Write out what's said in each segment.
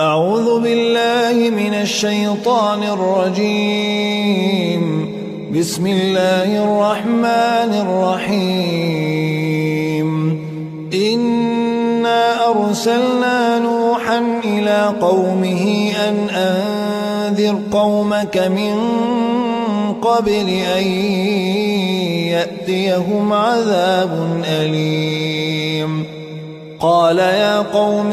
أعوذ بالله من الشيطان الرجيم. بسم الله الرحمن الرحيم. إنا أرسلنا نوحا إلى قومه أن أنذر قومك من قبل أن يأتيهم عذاب أليم. قال يا قوم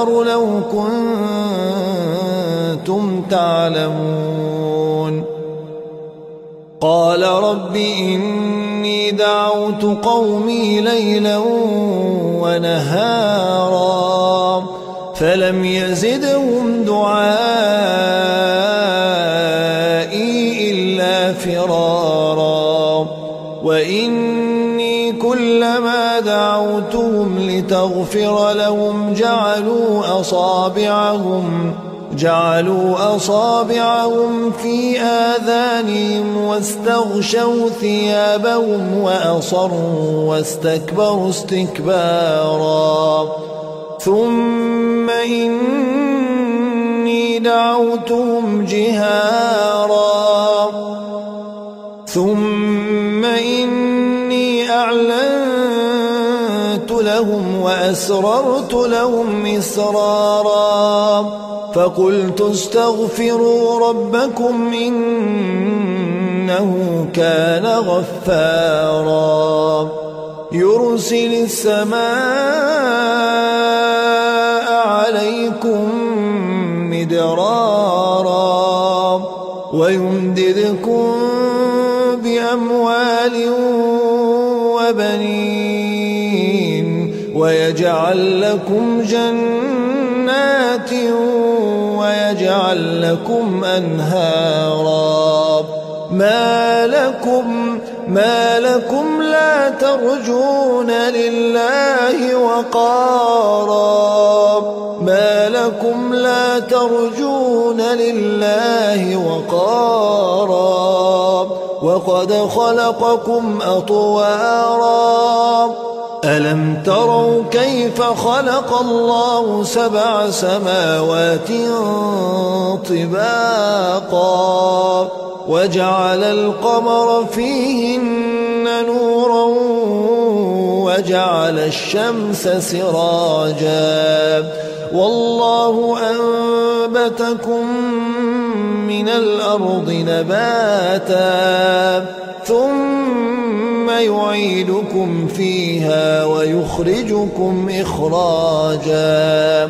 يؤخر لو كنتم تعلمون. قال رب إني دعوت قومي ليلا ونهارا فلم يزدهم دعائي إلا فرارا. وإني لتغفر لهم جعلوا أصابعهم جعلوا أصابعهم في آذانهم واستغشوا ثيابهم وأصروا واستكبروا استكبارا. ثم إني دعوتهم جهارا. ثم إني أعلنت لهم وأسررت لهم إسرارا فقلت استغفروا ربكم إنه كان غفارا يرسل السماء عليكم مدرارا ويمددكم بأموال وبنين ويجعل لكم جنات ويجعل لكم أنهارا. ما لكم ما لكم لا ترجون لله وقارا. ما لكم لا ترجون لله وقارا. وقد خلقكم أطوارا. ألم تروا كيف خلق الله سبع سماوات طباقا وجعل القمر فيهن نورا وجعل الشمس سراجا والله أنبتكم من الأرض نباتا ثم يعيدكم فيها ويخرجكم إخراجا.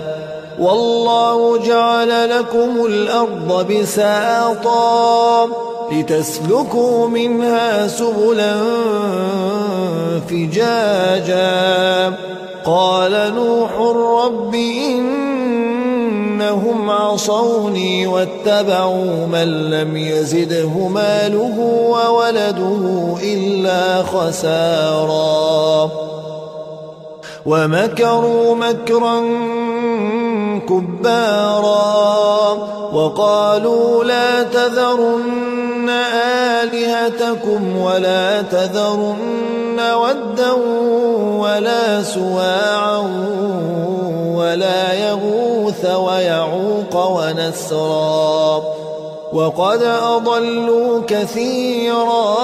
والله جعل لكم الأرض بساطا لتسلكوا منها سبلا فجاجا. قال نوح رب إنهم عصوني واتبعوا من لم يزده ماله وولده إلا خسارا. ومكروا مكرا كبارا. وقالوا لا تذرن آلهتكم ولا تذرن ودا ولا سواعا ولا يغوث ويعوق ونسرا. وقد أضلوا كثيرا.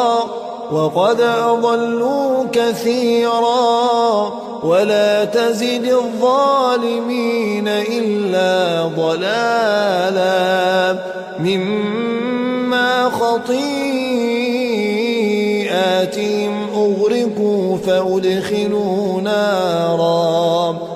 وقد أضلوا كثيرا. ولا تزد الظالمين إلا ضلالا. مما خطيئاتهم أغرقوا فأدخلوا نارا.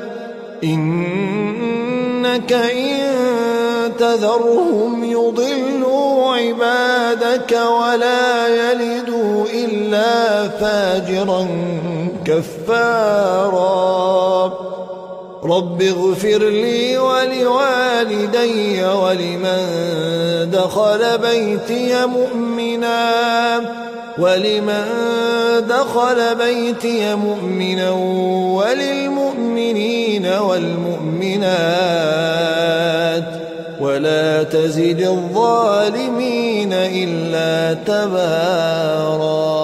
إنك إن تذرهم يضلوا عبادك ولا يلدوا إلا فاجرا كفارا. رب اغفر لي ولوالدي ولمن دخل بيتي مؤمنا ولمن دخل بيتي مؤمنا وللمؤمنين والمؤمنات ولا تزد الظالمين إلا تباراً.